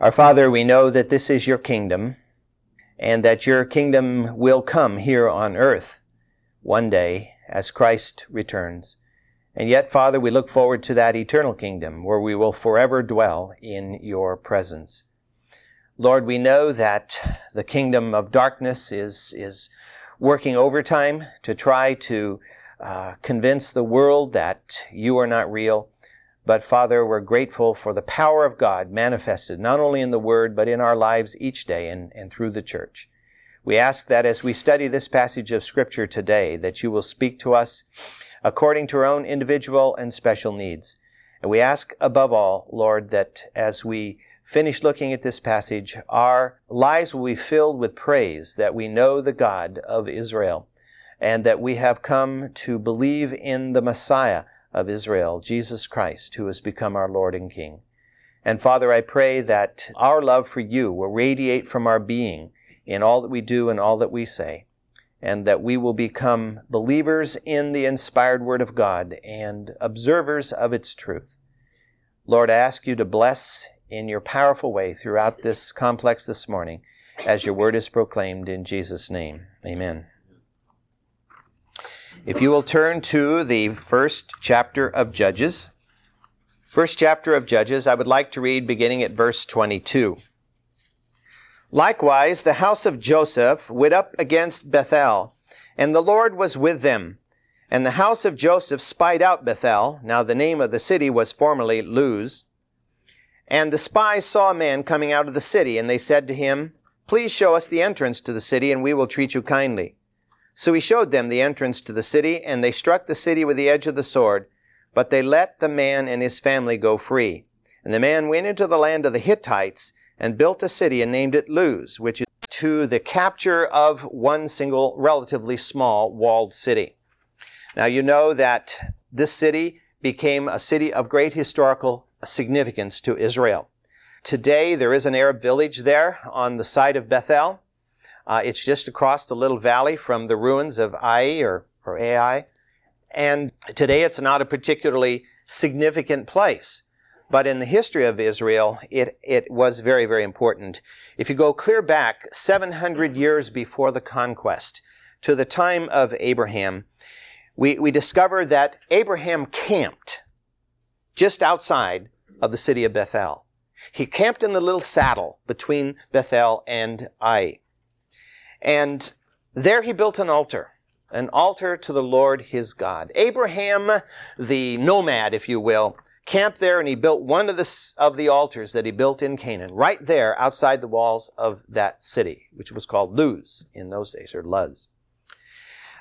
Our Father, we know that this is your kingdom and that your kingdom will come here on earth one day as Christ returns. And yet, Father, we look forward to that eternal kingdom where we will forever dwell in your presence. Lord, we know that the kingdom of darkness is, is working overtime to try to uh, convince the world that you are not real. But Father, we're grateful for the power of God manifested not only in the Word, but in our lives each day and, and through the church. We ask that as we study this passage of Scripture today, that you will speak to us according to our own individual and special needs. And we ask above all, Lord, that as we finish looking at this passage, our lives will be filled with praise that we know the God of Israel and that we have come to believe in the Messiah of Israel, Jesus Christ, who has become our Lord and King. And Father, I pray that our love for you will radiate from our being in all that we do and all that we say, and that we will become believers in the inspired Word of God and observers of its truth. Lord, I ask you to bless in your powerful way throughout this complex this morning as your Word is proclaimed in Jesus' name. Amen. If you will turn to the first chapter of Judges, first chapter of Judges, I would like to read beginning at verse 22. Likewise, the house of Joseph went up against Bethel, and the Lord was with them. And the house of Joseph spied out Bethel. Now the name of the city was formerly Luz. And the spies saw a man coming out of the city, and they said to him, Please show us the entrance to the city, and we will treat you kindly. So he showed them the entrance to the city, and they struck the city with the edge of the sword, but they let the man and his family go free. And the man went into the land of the Hittites and built a city and named it Luz, which is to the capture of one single relatively small walled city. Now you know that this city became a city of great historical significance to Israel. Today there is an Arab village there on the site of Bethel. Uh, it's just across the little valley from the ruins of Ai or, or Ai. And today it's not a particularly significant place. But in the history of Israel, it, it was very, very important. If you go clear back 700 years before the conquest to the time of Abraham, we, we discover that Abraham camped just outside of the city of Bethel. He camped in the little saddle between Bethel and Ai. And there he built an altar, an altar to the Lord his God. Abraham, the nomad, if you will, camped there and he built one of the, of the altars that he built in Canaan, right there outside the walls of that city, which was called Luz in those days, or Luz.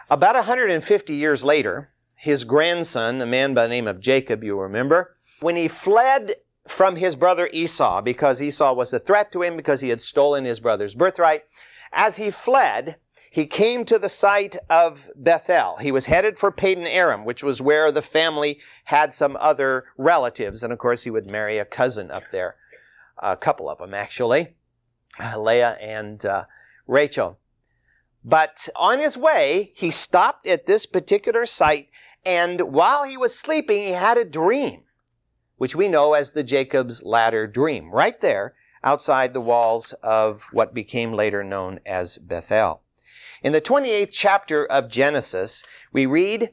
About 150 years later, his grandson, a man by the name of Jacob, you remember, when he fled from his brother Esau because Esau was a threat to him because he had stolen his brother's birthright, as he fled, he came to the site of Bethel. He was headed for Padan Aram, which was where the family had some other relatives. And of course, he would marry a cousin up there. A couple of them, actually. Uh, Leah and uh, Rachel. But on his way, he stopped at this particular site, and while he was sleeping, he had a dream, which we know as the Jacob's Ladder dream. Right there, outside the walls of what became later known as Bethel. In the 28th chapter of Genesis, we read,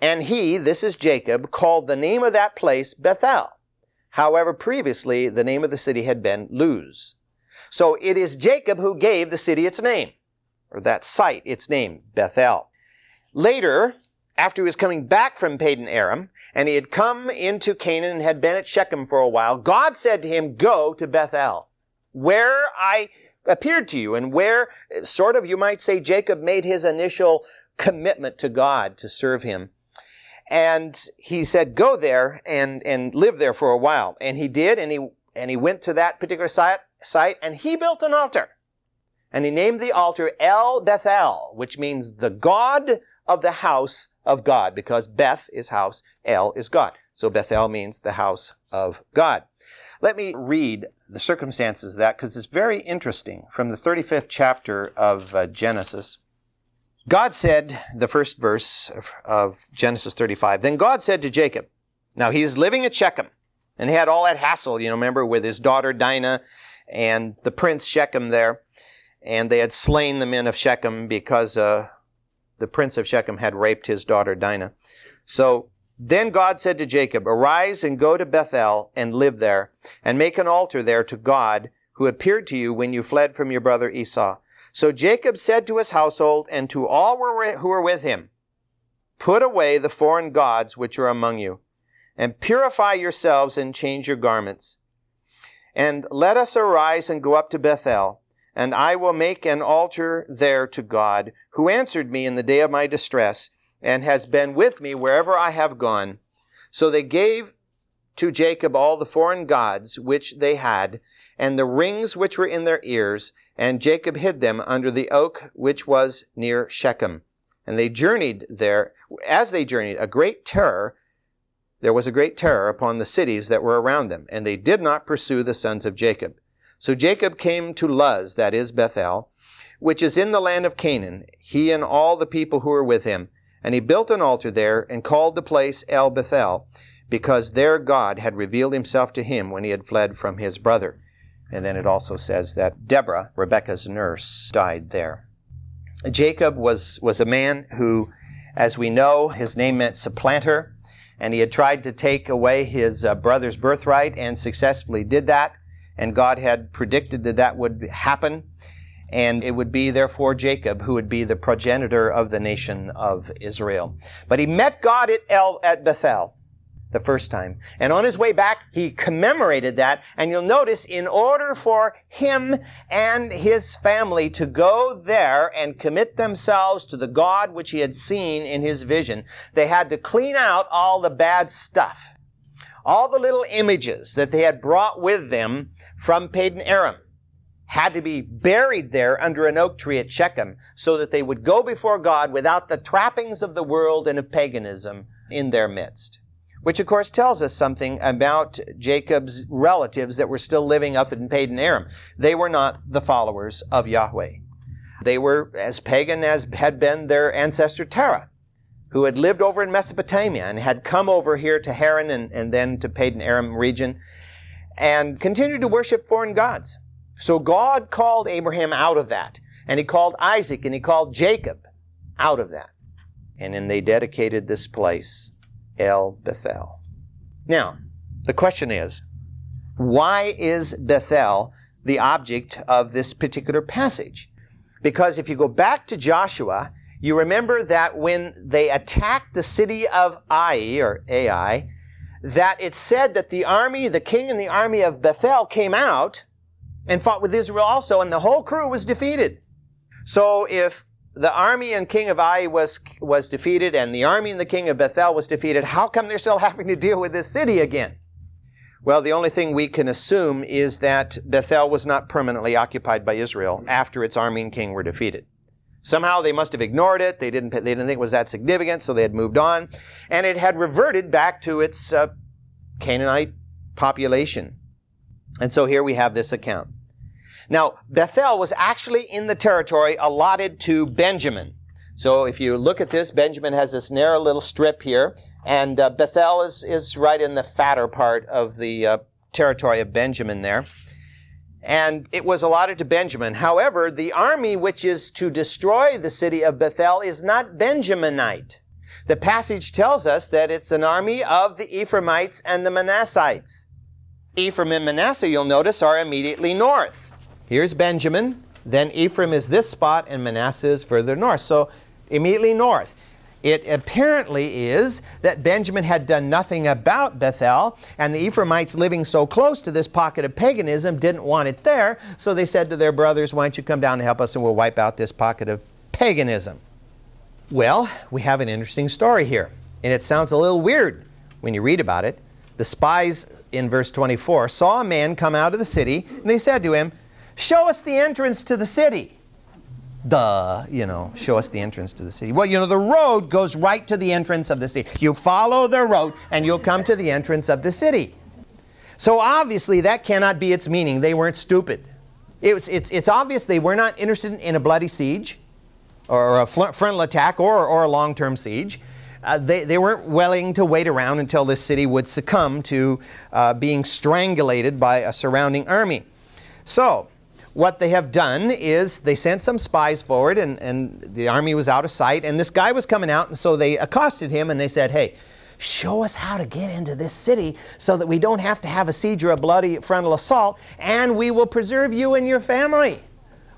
And he, this is Jacob, called the name of that place Bethel. However, previously the name of the city had been Luz. So it is Jacob who gave the city its name, or that site its name, Bethel. Later, after he was coming back from Padan Aram, and he had come into Canaan and had been at Shechem for a while, God said to him, Go to Bethel where I appeared to you and where sort of you might say Jacob made his initial commitment to God to serve him. And he said, go there and, and live there for a while. And he did, and he, and he went to that particular site, site, and he built an altar. And he named the altar El Bethel, which means the God of the house of God, because Beth is house, El is God. So Bethel means the house of God. Let me read the circumstances of that because it's very interesting from the 35th chapter of uh, Genesis. God said, the first verse of, of Genesis 35, then God said to Jacob, now he's living at Shechem and he had all that hassle, you know, remember with his daughter Dinah and the prince Shechem there, and they had slain the men of Shechem because uh, the prince of Shechem had raped his daughter Dinah. So then God said to Jacob, Arise and go to Bethel and live there, and make an altar there to God who appeared to you when you fled from your brother Esau. So Jacob said to his household and to all who were with him, Put away the foreign gods which are among you, and purify yourselves and change your garments. And let us arise and go up to Bethel, and I will make an altar there to God, who answered me in the day of my distress, and has been with me wherever I have gone. So they gave to Jacob all the foreign gods which they had, and the rings which were in their ears, and Jacob hid them under the oak which was near Shechem. And they journeyed there. As they journeyed, a great terror, there was a great terror upon the cities that were around them, and they did not pursue the sons of Jacob. So Jacob came to Luz, that is Bethel, which is in the land of Canaan, he and all the people who were with him. And he built an altar there and called the place El Bethel, because there God had revealed himself to him when he had fled from his brother. And then it also says that Deborah, Rebekah's nurse, died there. Jacob was, was a man who, as we know, his name meant supplanter, and he had tried to take away his uh, brother's birthright and successfully did that. And God had predicted that that would happen. And it would be therefore Jacob who would be the progenitor of the nation of Israel. But he met God at El, at Bethel the first time. And on his way back, he commemorated that. And you'll notice in order for him and his family to go there and commit themselves to the God which he had seen in his vision, they had to clean out all the bad stuff. All the little images that they had brought with them from Padan Aram had to be buried there under an oak tree at Shechem so that they would go before God without the trappings of the world and of paganism in their midst which of course tells us something about Jacob's relatives that were still living up in Padan Aram. They were not the followers of Yahweh. They were as pagan as had been their ancestor Terah, who had lived over in Mesopotamia and had come over here to Haran and, and then to Padan Aram region and continued to worship foreign gods. So God called Abraham out of that. And he called Isaac and he called Jacob out of that. And then they dedicated this place El Bethel. Now, the question is, why is Bethel the object of this particular passage? Because if you go back to Joshua, you remember that when they attacked the city of Ai, or Ai, that it said that the army, the king and the army of Bethel came out and fought with Israel also, and the whole crew was defeated. So if the army and king of Ai was, was defeated and the army and the king of Bethel was defeated, how come they're still having to deal with this city again? Well, the only thing we can assume is that Bethel was not permanently occupied by Israel after its army and king were defeated. Somehow they must have ignored it. They didn't, they didn't think it was that significant, so they had moved on. And it had reverted back to its uh, Canaanite population. And so here we have this account. Now, Bethel was actually in the territory allotted to Benjamin. So if you look at this, Benjamin has this narrow little strip here, and uh, Bethel is, is right in the fatter part of the uh, territory of Benjamin there. And it was allotted to Benjamin. However, the army which is to destroy the city of Bethel is not Benjaminite. The passage tells us that it's an army of the Ephraimites and the Manassites. Ephraim and Manasseh, you'll notice, are immediately north. Here's Benjamin. Then Ephraim is this spot, and Manasseh is further north. So immediately north. It apparently is that Benjamin had done nothing about Bethel, and the Ephraimites living so close to this pocket of paganism didn't want it there, so they said to their brothers, Why don't you come down and help us, and we'll wipe out this pocket of paganism? Well, we have an interesting story here, and it sounds a little weird when you read about it. The spies in verse 24 saw a man come out of the city, and they said to him, Show us the entrance to the city. Duh, you know, show us the entrance to the city. Well, you know, the road goes right to the entrance of the city. You follow the road and you'll come to the entrance of the city. So obviously, that cannot be its meaning. They weren't stupid. It was, it's, it's obvious they were not interested in a bloody siege or a frontal attack or, or a long term siege. Uh, they, they weren't willing to wait around until this city would succumb to uh, being strangulated by a surrounding army. So, what they have done is they sent some spies forward, and, and the army was out of sight, and this guy was coming out, and so they accosted him and they said, Hey, show us how to get into this city so that we don't have to have a siege or a bloody frontal assault, and we will preserve you and your family.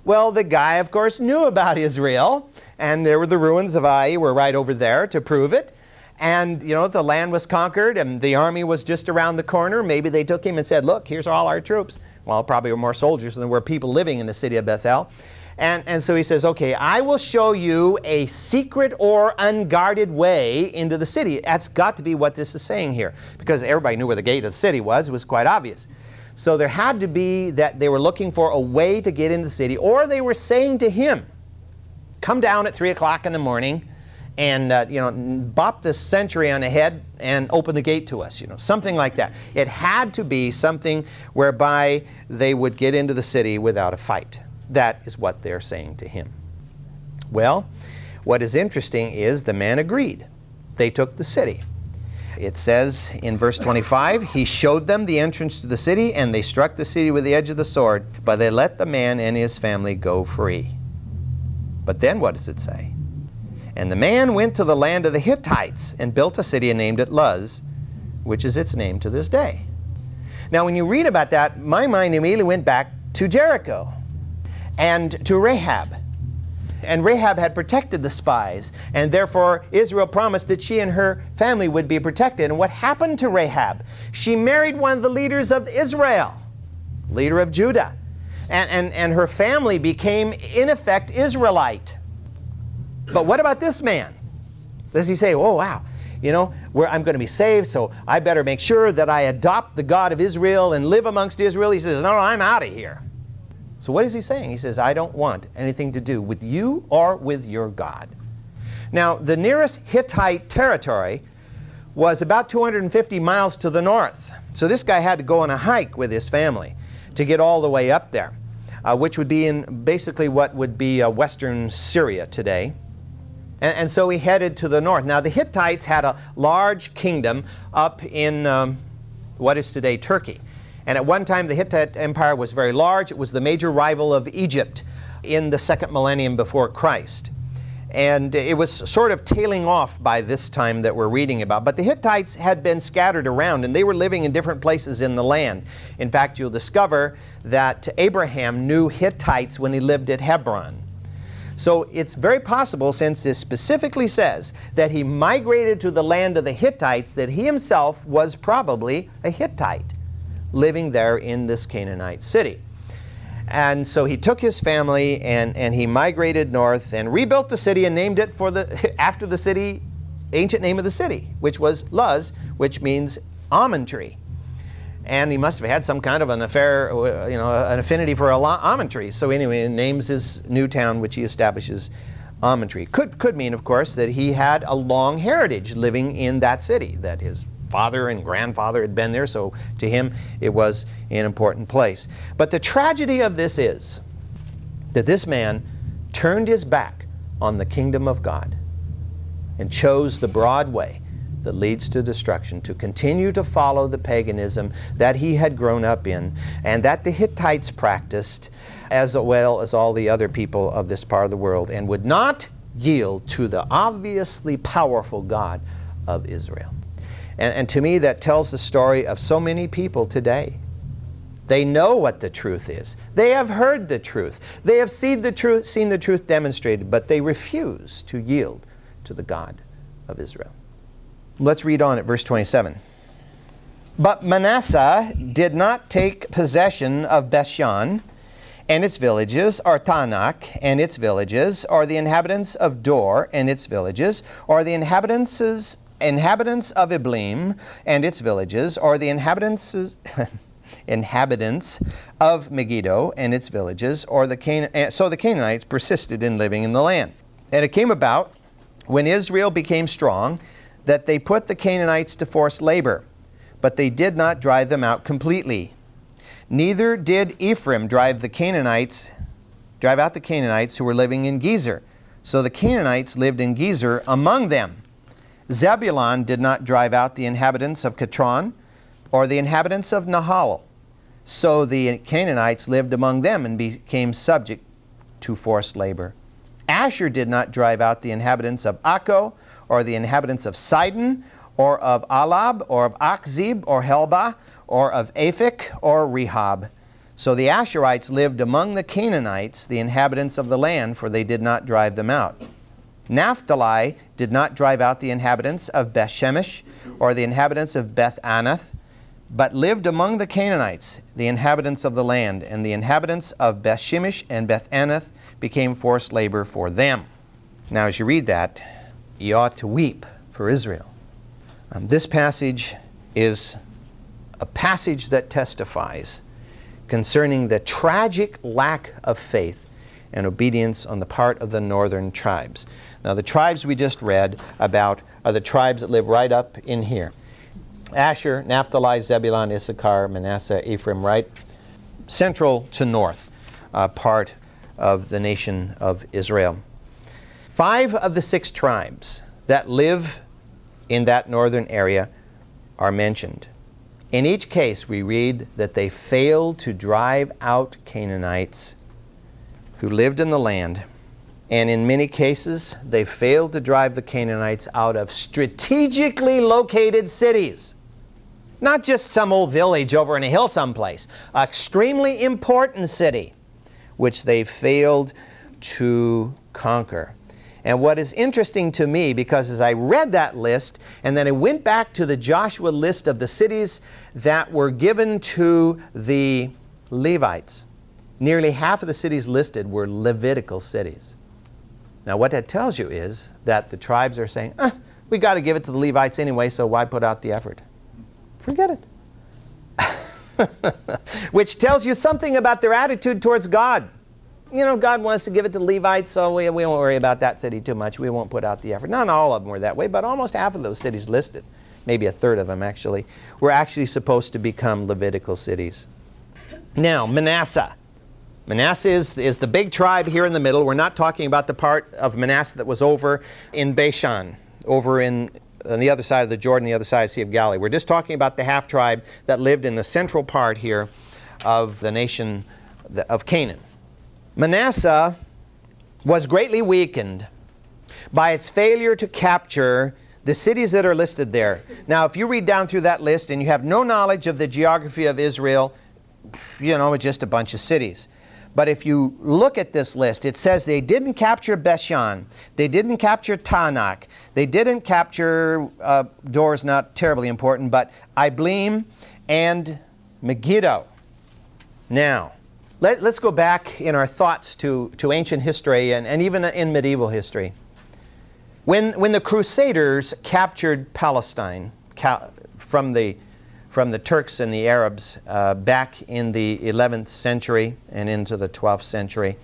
Well, the guy, of course, knew about Israel, and there were the ruins of Ai were right over there to prove it. And, you know, the land was conquered and the army was just around the corner. Maybe they took him and said, Look, here's all our troops well, probably more soldiers than there were people living in the city of Bethel. And, and so he says, Okay, I will show you a secret or unguarded way into the city. That's got to be what this is saying here, because everybody knew where the gate of the city was. It was quite obvious. So there had to be that they were looking for a way to get into the city, or they were saying to him, Come down at 3 o'clock in the morning and uh, you know bop the centurion ahead and open the gate to us you know something like that. It had to be something whereby they would get into the city without a fight. That is what they're saying to him. Well what is interesting is the man agreed. They took the city. It says in verse 25 he showed them the entrance to the city and they struck the city with the edge of the sword but they let the man and his family go free. But then what does it say and the man went to the land of the Hittites and built a city and named it Luz, which is its name to this day. Now, when you read about that, my mind immediately went back to Jericho and to Rahab. And Rahab had protected the spies, and therefore Israel promised that she and her family would be protected. And what happened to Rahab? She married one of the leaders of Israel, leader of Judah. And, and, and her family became, in effect, Israelite. But what about this man? Does he say, oh, wow, you know, where I'm going to be saved, so I better make sure that I adopt the God of Israel and live amongst Israel? He says, no, I'm out of here. So what is he saying? He says, I don't want anything to do with you or with your God. Now, the nearest Hittite territory was about 250 miles to the north. So this guy had to go on a hike with his family to get all the way up there, uh, which would be in basically what would be uh, western Syria today. And, and, so he headed to the north. Now, the Hittites had a large kingdom up in um, what is today Turkey. And at one time, the Hittite Empire was very large. It was the major rival of Egypt in the second millennium before Christ. And it was sort of tailing off by this time that we're reading about. But the Hittites had been scattered around and they were living in different places in the land. In fact, you'll discover that Abraham knew Hittites when he lived at Hebron. So it's very possible, since this specifically says that he migrated to the land of the Hittites, that he himself was probably a Hittite living there in this Canaanite city. And so he took his family and, and he migrated north and rebuilt the city and named it for the, after the city, ancient name of the city, which was Luz, which means almond tree and he must have had some kind of an affair, you know, an affinity for almond trees. So anyway, he names his new town, which he establishes almond tree. Could could mean, of course, that he had a long heritage living in that city, that his father and grandfather had been there, so to him it was an important place. But the tragedy of this is that this man turned his back on the kingdom of God and chose the broad way that leads to destruction, to continue to follow the paganism that he had grown up in and that the Hittites practiced, as well as all the other people of this part of the world, and would not yield to the obviously powerful God of Israel. And, and to me, that tells the story of so many people today. They know what the truth is. They have heard the truth. They have seen the truth, seen the truth demonstrated, but they refuse to yield to the God of Israel. Let's read on at verse 27. But Manasseh did not take possession of Bethshan and its villages, or Taanach and its villages, or the inhabitants of Dor and its villages, or the inhabitants inhabitants of Ibleam and its villages, or the inhabitants inhabitants of Megiddo and its villages, or the Can- eh, so the Canaanites persisted in living in the land. And it came about when Israel became strong that they put the Canaanites to forced labor, but they did not drive them out completely. Neither did Ephraim drive the Canaanites, drive out the Canaanites who were living in Gezer. So the Canaanites lived in Gezer among them. Zebulun did not drive out the inhabitants of Kitron or the inhabitants of Nahal. So the Canaanites lived among them and became subject to forced labor. Asher did not drive out the inhabitants of Akko, or the inhabitants of Sidon, or of Ahlab, or of Achzib, or Helbah, or of Aphek, or Rehob. So the Asherites lived among the Canaanites, the inhabitants of the land, for they did not drive them out. Naphtali did not drive out the inhabitants of Bethshemesh, or the inhabitants of Beth Anath, but lived among the Canaanites, the inhabitants of the land, and the inhabitants of Bethshemesh and Beth Anath became forced labor for them. Now, as you read that, you ought to weep for Israel. Um, this passage is a passage that testifies concerning the tragic lack of faith and obedience on the part of the northern tribes. Now, the tribes we just read about are the tribes that live right up in here Asher, Naphtali, Zebulun, Issachar, Manasseh, Ephraim, right? Central to north uh, part of the nation of Israel. Five of the six tribes that live in that northern area are mentioned. In each case, we read that they failed to drive out Canaanites who lived in the land. And in many cases, they failed to drive the Canaanites out of strategically located cities. Not just some old village over in a hill someplace, an extremely important city, which they failed to conquer. And what is interesting to me, because as I read that list, and then I went back to the Joshua list of the cities that were given to the Levites, nearly half of the cities listed were Levitical cities. Now, what that tells you is that the tribes are saying, eh, we got to give it to the Levites anyway, so why put out the effort? Forget it. Which tells you something about their attitude towards God. You know, God wants to give it to Levites, so we, we won't worry about that city too much. We won't put out the effort. Not all of them were that way, but almost half of those cities listed, maybe a third of them actually, were actually supposed to become Levitical cities. Now, Manasseh. Manasseh is, is the big tribe here in the middle. We're not talking about the part of Manasseh that was over in Bashan, over in on the other side of the Jordan, the other side of the Sea of Galilee. We're just talking about the half tribe that lived in the central part here of the nation of Canaan. Manasseh was greatly weakened by its failure to capture the cities that are listed there. Now, if you read down through that list and you have no knowledge of the geography of Israel, you know, it's just a bunch of cities. But if you look at this list, it says they didn't capture Bethshan, they didn't capture Taanach, they didn't capture uh, Dor's not terribly important, but Ibleam and Megiddo. Now, let, us go back in our thoughts to, to ancient history and, and even in medieval history. When, when the Crusaders captured Palestine from the from the Turks and the Arabs uh, back in the 11th century and into the 12th century.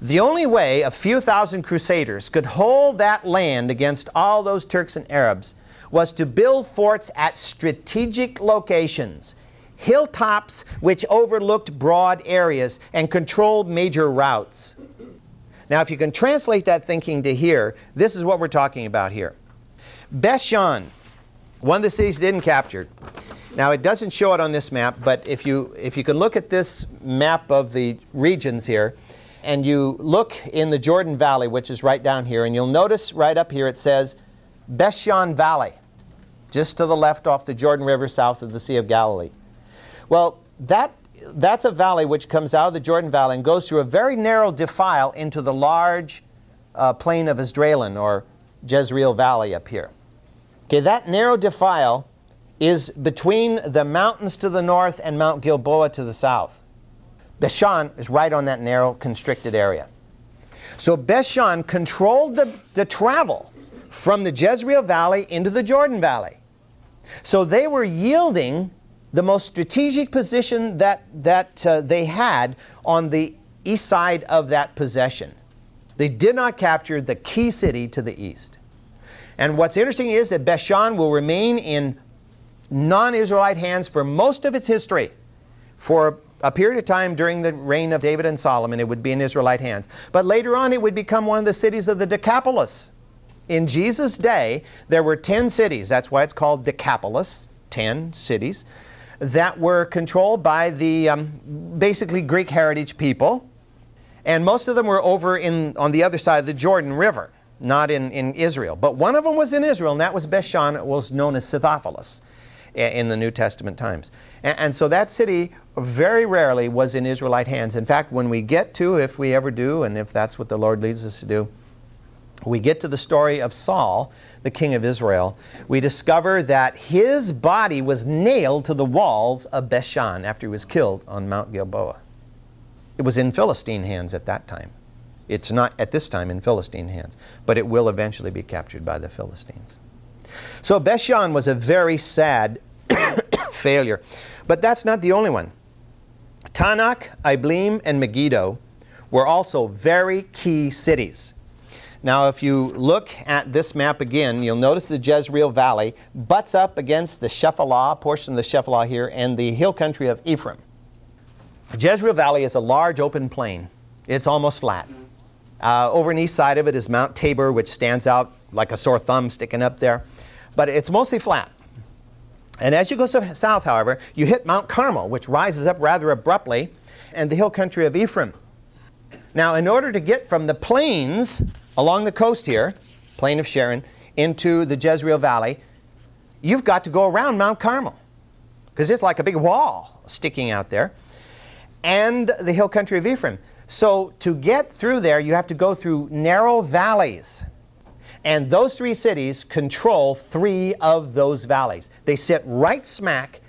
The only way a few thousand crusaders could hold that land against all those Turks and Arabs was to build forts at strategic locations, hilltops which overlooked broad areas and controlled major routes. Now, if you can translate that thinking to here, this is what we're talking about here. Bethshan one of the cities didn't capture. Now it doesn't show it on this map, but if you if you can look at this map of the regions here, and you look in the Jordan Valley, which is right down here, and you'll notice right up here it says Bethshan Valley, just to the left off the Jordan River, south of the Sea of Galilee. Well, that that's a valley which comes out of the Jordan Valley and goes through a very narrow defile into the large uh, plain of Esdraelon or Jezreel Valley up here. Okay, that narrow defile is between the mountains to the north and Mount Gilboa to the south. Bethshan is right on that narrow, constricted area. So Bethshan controlled the, the travel from the Jezreel Valley into the Jordan Valley. So they were yielding the most strategic position that, that uh, they had on the east side of that possession. They did not capture the key city to the east. And what's interesting is that Bethshan will remain in non Israelite hands for most of its history. For a period of time during the reign of David and Solomon, it would be in Israelite hands. But later on, it would become one of the cities of the Decapolis. In Jesus' day, there were 10 cities. That's why it's called Decapolis, 10 cities. That were controlled by the um, basically Greek heritage people. And most of them were over in, on the other side of the Jordan River, not in, in Israel. But one of them was in Israel, and that was Bethshan, it was known as Scythopolis in the New Testament times. And, and, so that city very rarely was in Israelite hands. In fact, when we get to, if we ever do, and if that's what the Lord leads us to do, we get to the story of Saul, the king of Israel, we discover that his body was nailed to the walls of Bethshan after he was killed on Mount Gilboa. It was in Philistine hands at that time. It's not at this time in Philistine hands, but it will eventually be captured by the Philistines. So Bethshan was a very sad failure. But that's not the only one. Taanach, Ibleam, and Megiddo were also very key cities. Now, if you look at this map again, you'll notice the Jezreel Valley butts up against the Shephelah, portion of the Shephelah here, and the hill country of Ephraim. The Jezreel Valley is a large open plain. It's almost flat. Uh, over on the east side of it is Mount Tabor, which stands out like a sore thumb sticking up there. But it's mostly flat. And as you go south, however, you hit Mount Carmel, which rises up rather abruptly, and the hill country of Ephraim. Now, in order to get from the plains along the coast here, plain of Sharon, into the Jezreel Valley, you've got to go around Mount Carmel because it's like a big wall sticking out there, and the hill country of Ephraim. So, to get through there, you have to go through narrow valleys. And those three cities control three of those valleys. They sit right smack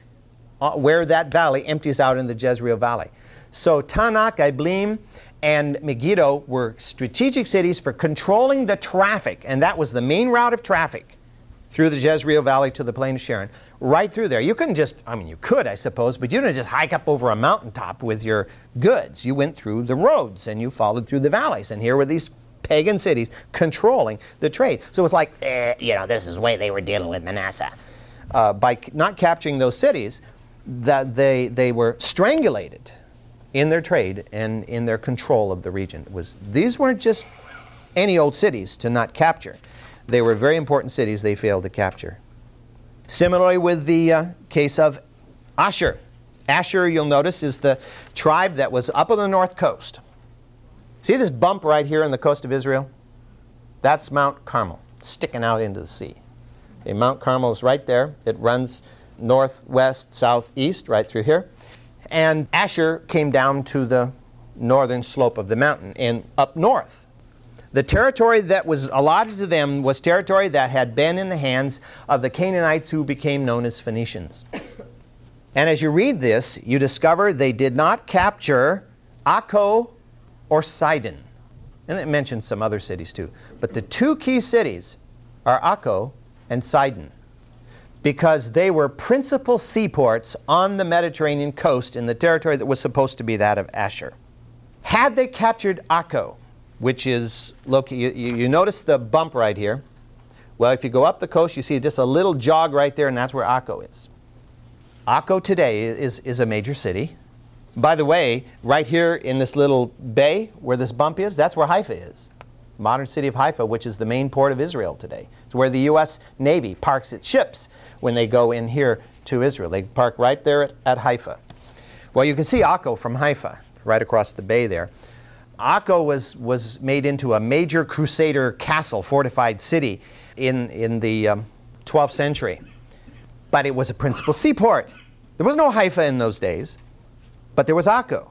uh, where that valley empties out in the Jezreel Valley. So Taanach, Ibleam, and Megiddo were strategic cities for controlling the traffic, and that was the main route of traffic through the Jezreel Valley to the plain of Sharon, right through there. You couldn't just, I mean, you could, I suppose, but you didn't just hike up over a mountaintop with your goods. You went through the roads and you followed through the valleys, and here were these pagan cities controlling the trade. So it's like, eh, you know, this is the way they were dealing with Manasseh. Uh, by not capturing those cities, that they, they were strangulated in their trade and in their control of the region. It was, these weren't just any old cities to not capture. They were very important cities they failed to capture. Similarly with the uh, case of Asher. Asher, you'll notice, is the tribe that was up on the north coast. See this bump right here on the coast of Israel? That's Mount Carmel, sticking out into the sea. Okay, Mount Carmel is right there. It runs northwest, southeast, right through here. And Asher came down to the northern slope of the mountain and up north. The territory that was allotted to them was territory that had been in the hands of the Canaanites who became known as Phoenicians. and as you read this, you discover they did not capture Akko or Sidon. And it mentions some other cities too. But the two key cities are Akko and Sidon because they were principal seaports on the Mediterranean coast in the territory that was supposed to be that of Asher. Had they captured Akko, which is, look, you, you, notice the bump right here. Well, if you go up the coast, you see just a little jog right there, and that's where Akko is. Akko today is, is a major city. By the way, right here in this little bay where this bump is, that's where Haifa is. Modern city of Haifa, which is the main port of Israel today. It's where the U.S. Navy parks its ships when they go in here to Israel. They park right there at, at Haifa. Well, you can see Akko from Haifa, right across the bay there. Akko was, was made into a major crusader castle, fortified city in, in the um, 12th century. But it was a principal seaport. There was no Haifa in those days. But there was Akko.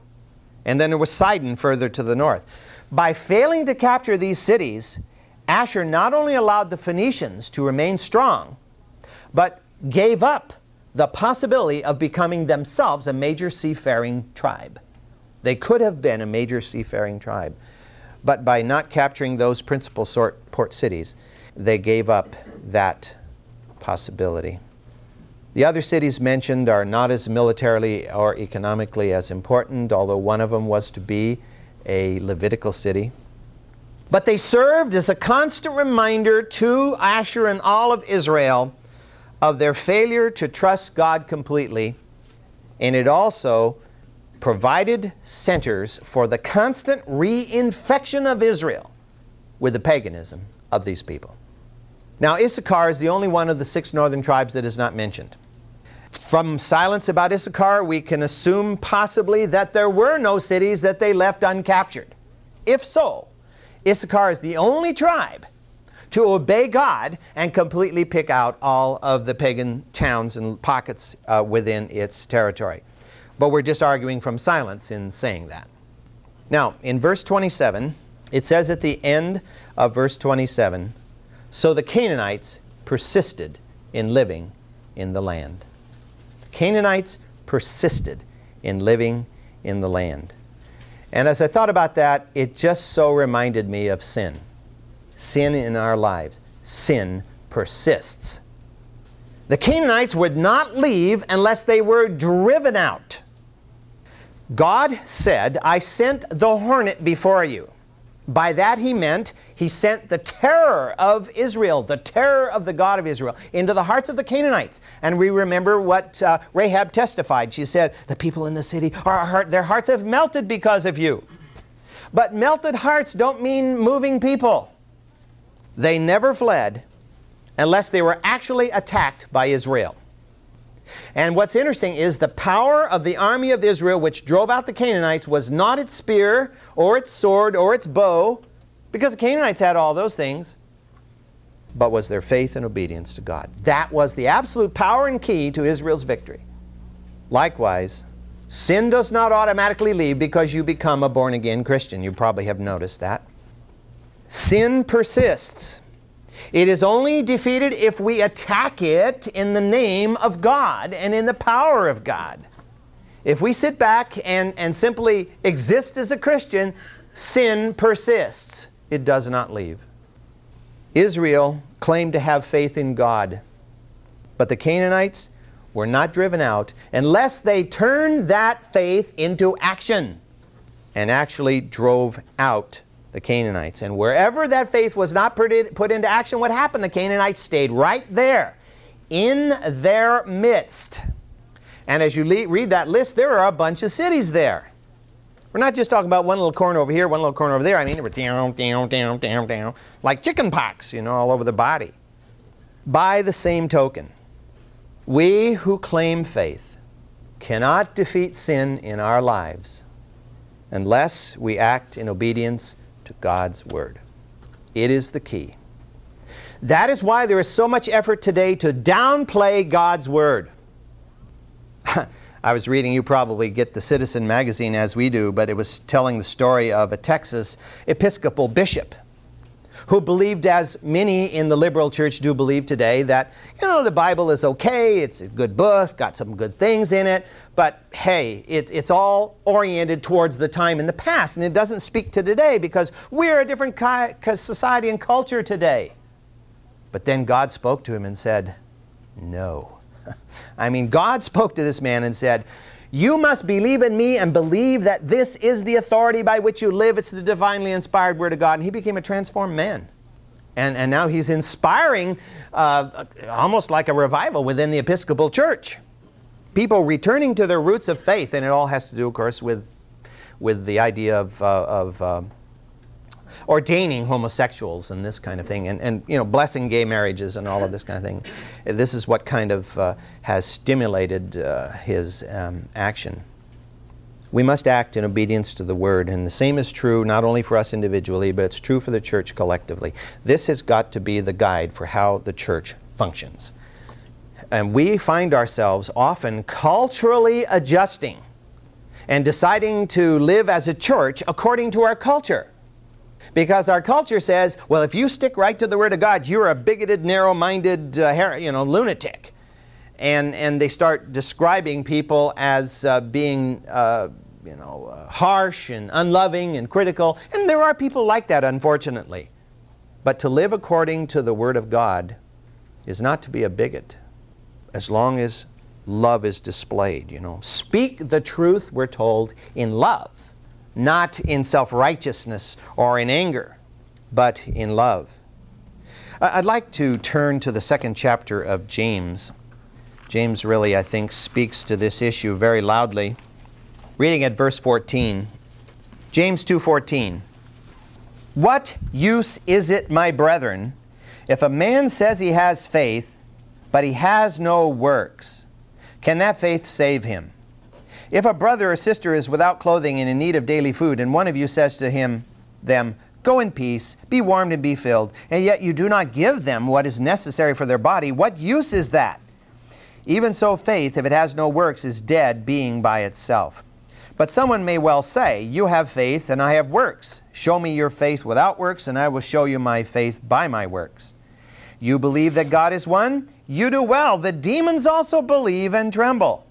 And then there was Sidon further to the north. By failing to capture these cities, Asher not only allowed the Phoenicians to remain strong, but gave up the possibility of becoming themselves a major seafaring tribe. They could have been a major seafaring tribe, but by not capturing those principal sort port cities, they gave up that possibility. The other cities mentioned are not as militarily or economically as important, although one of them was to be a Levitical city. But they served as a constant reminder to Asher and all of Israel of their failure to trust God completely, and it also provided centers for the constant reinfection of Israel with the paganism of these people. Now, Issachar is the only one of the six northern tribes that is not mentioned. From silence about Issachar, we can assume possibly that there were no cities that they left uncaptured. If so, Issachar is the only tribe to obey God and completely pick out all of the pagan towns and pockets uh, within its territory. But we're just arguing from silence in saying that. Now, in verse 27, it says at the end of verse 27 So the Canaanites persisted in living in the land. Canaanites persisted in living in the land. And as I thought about that, it just so reminded me of sin. Sin in our lives. Sin persists. The Canaanites would not leave unless they were driven out. God said, I sent the hornet before you. By that he meant he sent the terror of Israel, the terror of the God of Israel, into the hearts of the Canaanites. And we remember what uh, Rahab testified. She said, The people in the city, are, their hearts have melted because of you. But melted hearts don't mean moving people. They never fled unless they were actually attacked by Israel. And what's interesting is the power of the army of Israel, which drove out the Canaanites, was not its spear or its sword or its bow, because the Canaanites had all those things, but was their faith and obedience to God. That was the absolute power and key to Israel's victory. Likewise, sin does not automatically leave because you become a born again Christian. You probably have noticed that. Sin persists. It is only defeated if we attack it in the name of God and in the power of God. If we sit back and, and simply exist as a Christian, sin persists. It does not leave. Israel claimed to have faith in God, but the Canaanites were not driven out unless they turned that faith into action and actually drove out the Canaanites. And wherever that faith was not put, into action, what happened? The Canaanites stayed right there in their midst. And as you read that list, there are a bunch of cities there. We're not just talking about one little corner over here, one little corner over there. I mean, down, down, down, down, down, like chicken pox, you know, all over the body. By the same token, we who claim faith cannot defeat sin in our lives unless we act in obedience to God's Word. It is the key. That is why there is so much effort today to downplay God's Word. I was reading, you probably get the Citizen magazine as we do, but it was telling the story of a Texas Episcopal bishop who believed, as many in the liberal church do believe today, that, you know, the Bible is okay, it's a good book, got some good things in it, but hey, it, it's all oriented towards the time in the past, and it doesn't speak to today because we're a different society and culture today. But then God spoke to him and said, No. I mean, God spoke to this man and said, you must believe in me and believe that this is the authority by which you live. It's the divinely inspired Word of God. And he became a transformed man. And, and now he's inspiring uh, almost like a revival within the Episcopal Church. People returning to their roots of faith, and it all has to do, of course, with, with the idea of, uh, of uh, ordaining homosexuals and this kind of thing, and, and you know, blessing gay marriages and all of this kind of thing. This is what kind of uh, has stimulated uh, his um, action. We must act in obedience to the word, and the same is true not only for us individually, but it's true for the church collectively. This has got to be the guide for how the church functions. And we find ourselves often culturally adjusting and deciding to live as a church according to our culture. Because our culture says, well, if you stick right to the Word of God, you're a bigoted, narrow minded, uh, you know, lunatic. And, and they start describing people as uh, being, uh, you know, uh, harsh and unloving and critical. And there are people like that, unfortunately. But to live according to the Word of God is not to be a bigot, as long as love is displayed, you know. Speak the truth, we're told, in love not in self righteousness or in anger, but in love. I'd like to turn to the second chapter of James. James really, I think, speaks to this issue very loudly. Reading at verse 14. James 2:14. What use is it, my brethren, if a man says he has faith, but he has no works? Can that faith save him? If a brother or sister is without clothing and in need of daily food, and one of you says to him, them, Go in peace, be warmed and be filled, and yet you do not give them what is necessary for their body, what use is that? Even so, faith, if it has no works, is dead, being by itself. But someone may well say, You have faith, and I have works. Show me your faith without works, and I will show you my faith by my works. You believe that God is one? You do well. The demons also believe and tremble.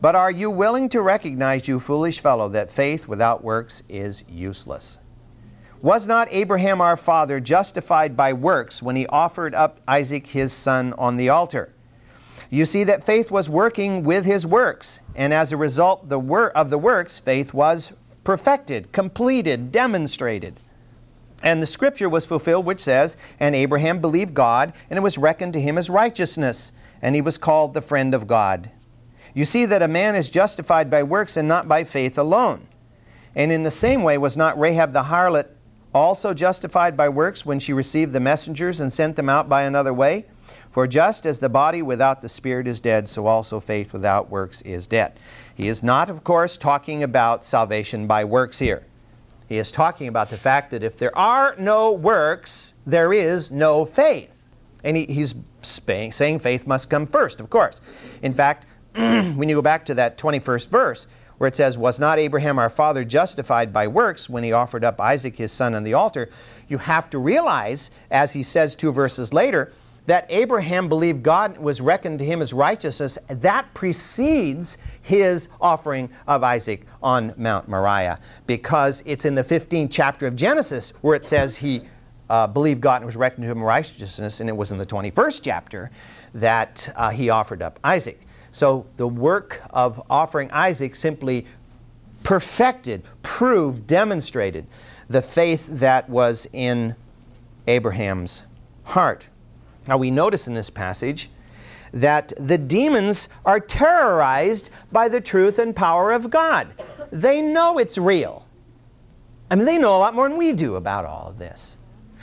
But are you willing to recognize, you foolish fellow, that faith without works is useless? Was not Abraham our father justified by works when he offered up Isaac his son on the altar? You see that faith was working with his works, and as a result the of the works, faith was perfected, completed, demonstrated. And the scripture was fulfilled, which says, And Abraham believed God, and it was reckoned to him as righteousness, and he was called the friend of God. You see that a man is justified by works and not by faith alone. And in the same way, was not Rahab the harlot also justified by works when she received the messengers and sent them out by another way? For just as the body without the spirit is dead, so also faith without works is dead. He is not, of course, talking about salvation by works here. He is talking about the fact that if there are no works, there is no faith. And he, he's saying faith must come first, of course. In fact, when you go back to that 21st verse, where it says, Was not Abraham our father justified by works when he offered up Isaac his son on the altar? You have to realize, as he says two verses later, that Abraham believed God was reckoned to him as righteousness. That precedes his offering of Isaac on Mount Moriah because it's in the 15th chapter of Genesis where it says he uh, believed God and was reckoned to him righteousness, and it was in the 21st chapter that uh, he offered up Isaac. So the work of offering Isaac simply perfected, proved, demonstrated the faith that was in Abraham's heart. Now we notice in this passage that the demons are terrorized by the truth and power of God. They know it's real. I mean, they know a lot more than we do about all of this.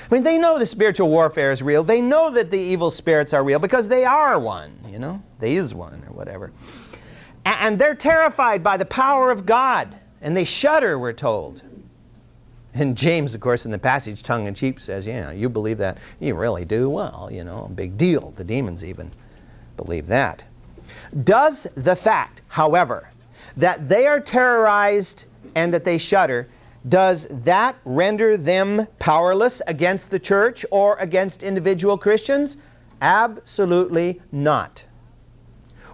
I mean, they know the spiritual warfare is real. They know that the evil spirits are real because they are one, you know? They is one or whatever. And they're terrified by the power of God. And they shudder, we're told. And James, of course, in the passage, tongue in cheek, says, Yeah, you believe that. You really do. Well, you know, big deal. The demons even believe that. Does the fact, however, that they are terrorized and that they shudder does that render them powerless against the church or against individual Christians? Absolutely not.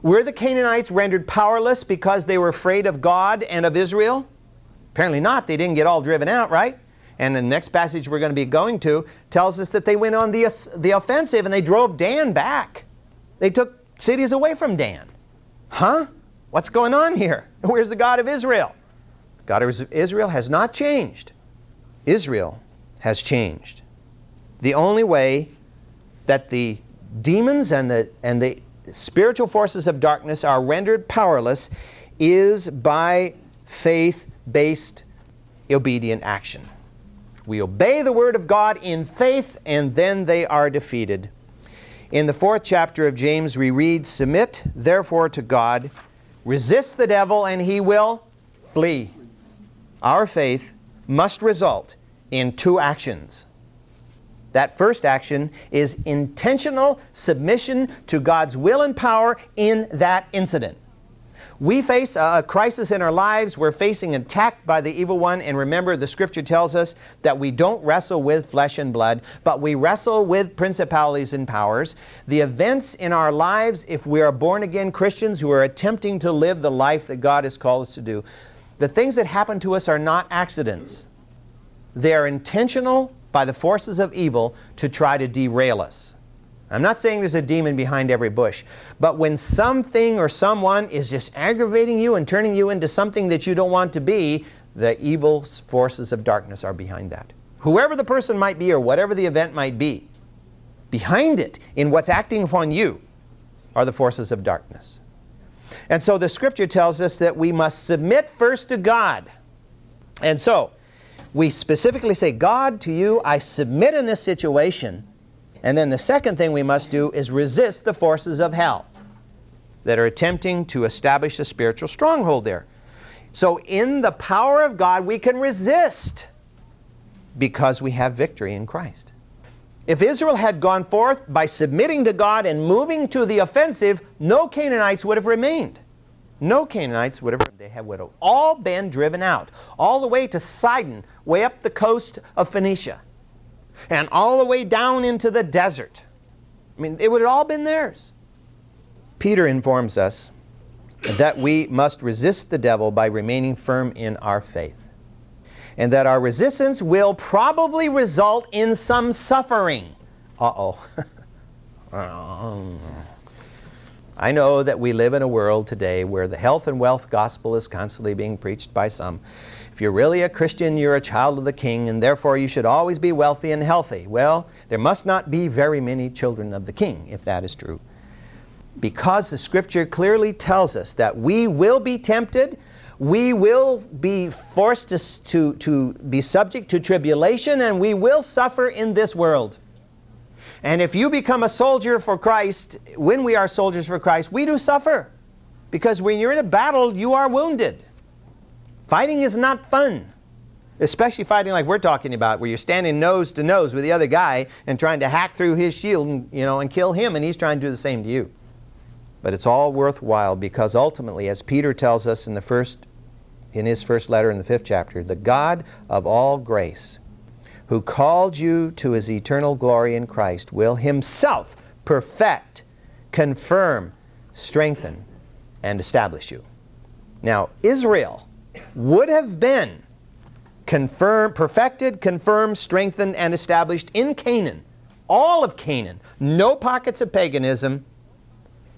Were the Canaanites rendered powerless because they were afraid of God and of Israel? Apparently not. They didn't get all driven out, right? And the next passage we're going to be going to tells us that they went on the, the offensive and they drove Dan back. They took cities away from Dan. Huh? What's going on here? Where's the God of Israel? The God of Israel has not changed. Israel has changed. The only way that the demons and the, and the spiritual forces of darkness are rendered powerless is by faith based obedient action. We obey the word of God in faith, and then they are defeated. In the fourth chapter of James, we read, Submit therefore to God, resist the devil, and he will flee. Our faith must result in two actions. That first action is intentional submission to God's will and power in that incident. We face a crisis in our lives. We're facing attack by the evil one. And remember, the scripture tells us that we don't wrestle with flesh and blood, but we wrestle with principalities and powers. The events in our lives, if we are born again Christians who are attempting to live the life that God has called us to do, the things that happen to us are not accidents. They are intentional by the forces of evil to try to derail us. I'm not saying there's a demon behind every bush, but when something or someone is just aggravating you and turning you into something that you don't want to be, the evil forces of darkness are behind that. Whoever the person might be or whatever the event might be, behind it, in what's acting upon you, are the forces of darkness. And so the scripture tells us that we must submit first to God. And so we specifically say, God, to you, I submit in this situation. And then the second thing we must do is resist the forces of hell. that are attempting to establish a spiritual stronghold there. So, in the power of God, we can resist because we have victory in Christ. If Israel had gone forth by submitting to God and moving to the offensive, no Canaanites would have remained. No Canaanites would have, they would have all been driven out, all the way to Sidon, way up the coast of Phoenicia, and all the way down into the desert. I mean, it would have all been theirs. Peter informs us that we must resist the devil by remaining firm in our faith and that our resistance will probably result in some suffering. Uh oh. I know that we live in a world today where the health and wealth gospel is constantly being preached by some. If you're really a Christian, you're a child of the king, and therefore you should always be wealthy and healthy. Well, there must not be very many children of the king, if that is true. Because the scripture clearly tells us that we will be tempted, we will be forced to, to, to be subject to tribulation and we will suffer in this world. And if you become a soldier for Christ, when we are soldiers for Christ, we do suffer. Because when you're in a battle, you are wounded. Fighting is not fun. Especially fighting like we're talking about, where you're standing nose to nose with the other guy and trying to hack through his shield and, you know, and kill him, and he's trying to do the same to you. But it's all worthwhile because ultimately, as Peter tells us in the first in his first letter in the fifth chapter, the God of all grace, who called you to his eternal glory in Christ, will himself perfect, confirm, strengthen, and establish you. Now, Israel would have been confirmed, perfected, confirmed, strengthened, and established in Canaan, all of Canaan, no pockets of paganism,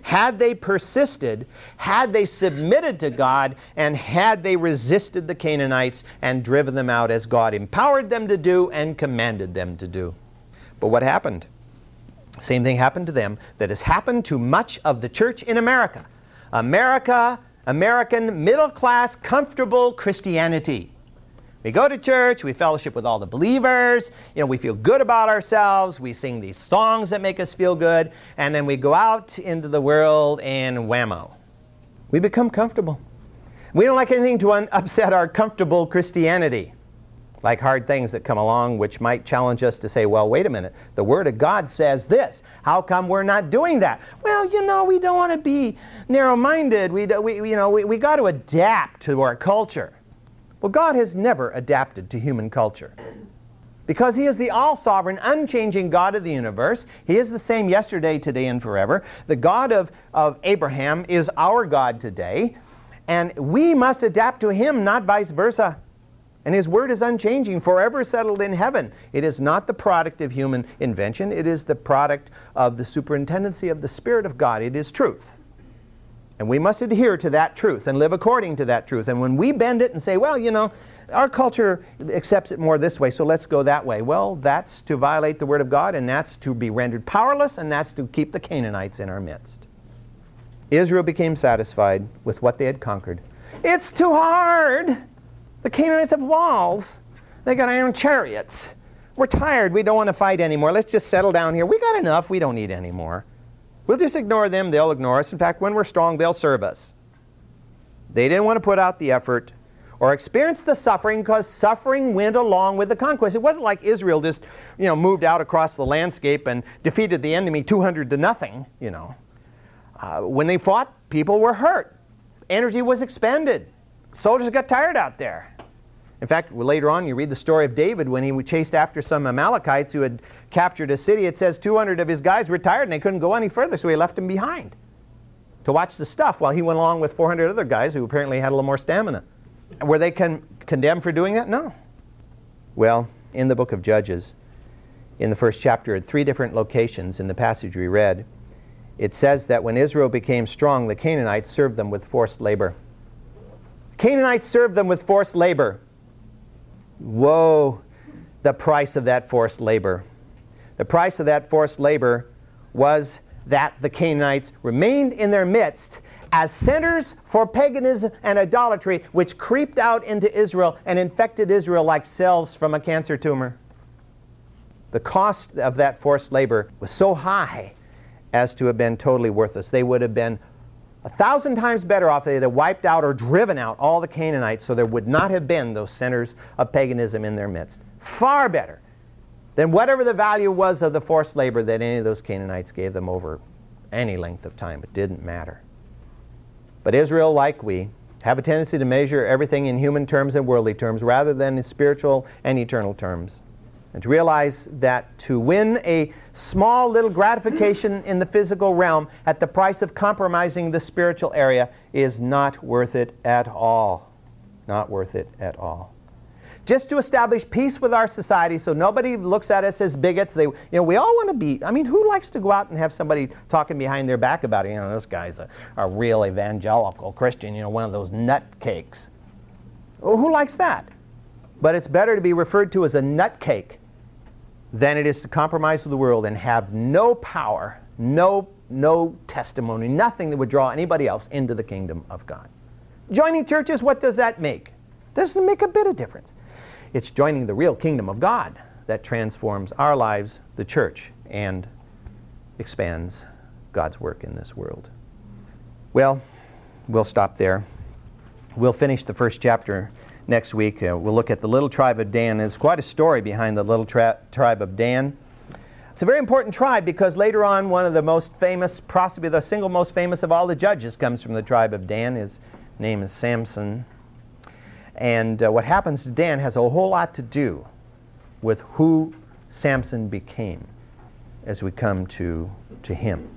had they persisted, had they submitted to God, and had they resisted the Canaanites and driven them out as God empowered them to do and commanded them to do. But what happened? Same thing happened to them that has happened to much of the church in America. America, American middle class, comfortable Christianity. We go to church, we fellowship with all the believers, you know, we feel good about ourselves, we sing these songs that make us feel good, and then we go out into the world and whammo. We become comfortable. We don't like anything to un- upset our comfortable Christianity, like hard things that come along which might challenge us to say, well, wait a minute, the Word of God says this. How come we're not doing that? Well, you know, we don't want to be narrow minded. We, we, you know, we, we got to adapt to our culture. Well, God has never adapted to human culture. Because He is the all sovereign, unchanging God of the universe. He is the same yesterday, today, and forever. The God of, of Abraham is our God today. And we must adapt to Him, not vice versa. And His Word is unchanging, forever settled in heaven. It is not the product of human invention, it is the product of the superintendency of the Spirit of God. It is truth. And we must adhere to that truth and live according to that truth. And when we bend it and say, well, you know, our culture accepts it more this way, so let's go that way. Well, that's to violate the Word of God, and that's to be rendered powerless, and that's to keep the Canaanites in our midst. Israel became satisfied with what they had conquered. It's too hard. The Canaanites have walls, they got iron chariots. We're tired. We don't want to fight anymore. Let's just settle down here. We got enough. We don't need any more. We'll just ignore them, they'll ignore us. In fact, when we're strong, they'll serve us. They didn't want to put out the effort or experience the suffering because suffering went along with the conquest. It wasn't like Israel just, you know, moved out across the landscape and defeated the enemy 200 to nothing, you know. Uh, when they fought, people were hurt. Energy was expended. Soldiers got tired out there. In fact, later on, you read the story of David when he chased after some Amalekites who had captured a city. It says 200 of his guys retired and they couldn't go any further, so he left them behind to watch the stuff while he went along with 400 other guys who apparently had a little more stamina. Were they con- condemned for doing that? No. Well, in the book of Judges, in the first chapter, at three different locations in the passage we read, it says that when Israel became strong, the Canaanites served them with forced labor. Canaanites served them with forced labor. Woe, the price of that forced labor. The price of that forced labor was that the Canaanites remained in their midst as centers for paganism and idolatry, which creeped out into Israel and infected Israel like cells from a cancer tumor. The cost of that forced labor was so high as to have been totally worthless. They would have been A thousand times better off they had wiped out or driven out all the Canaanites so there would not have been those centers of paganism in their midst. Far better than whatever the value was of the forced labor that any of those Canaanites gave them over any length of time. It didn't matter. But Israel, like we, have a tendency to measure everything in human terms and worldly terms rather than in spiritual and eternal terms. And to realize that to win a small little gratification in the physical realm at the price of compromising the spiritual area is not worth it at all. Not worth it at all just to establish peace with our society so nobody looks at us as bigots. They, you know, we all want to be, I mean, who likes to go out and have somebody talking behind their back about it? You know, this guy's a, a real evangelical Christian, you know, one of those nut cakes. Well, who likes that? But it's better to be referred to as a nut cake than it is to compromise with the world and have no power, no, no testimony, nothing that would draw anybody else into the kingdom of God. Joining churches, what does that make? Doesn't make a bit of difference. It's joining the real kingdom of God that transforms our lives, the church, and expands God's work in this world. Well, we'll stop there. We'll finish the first chapter next week. Uh, we'll look at the little tribe of Dan. There's quite a story behind the little tra- tribe of Dan. It's a very important tribe because later on, one of the most famous, possibly the single most famous of all the judges, comes from the tribe of Dan. His name is Samson. And uh, what happens to Dan has a whole lot to do with who Samson became as we come to, to him.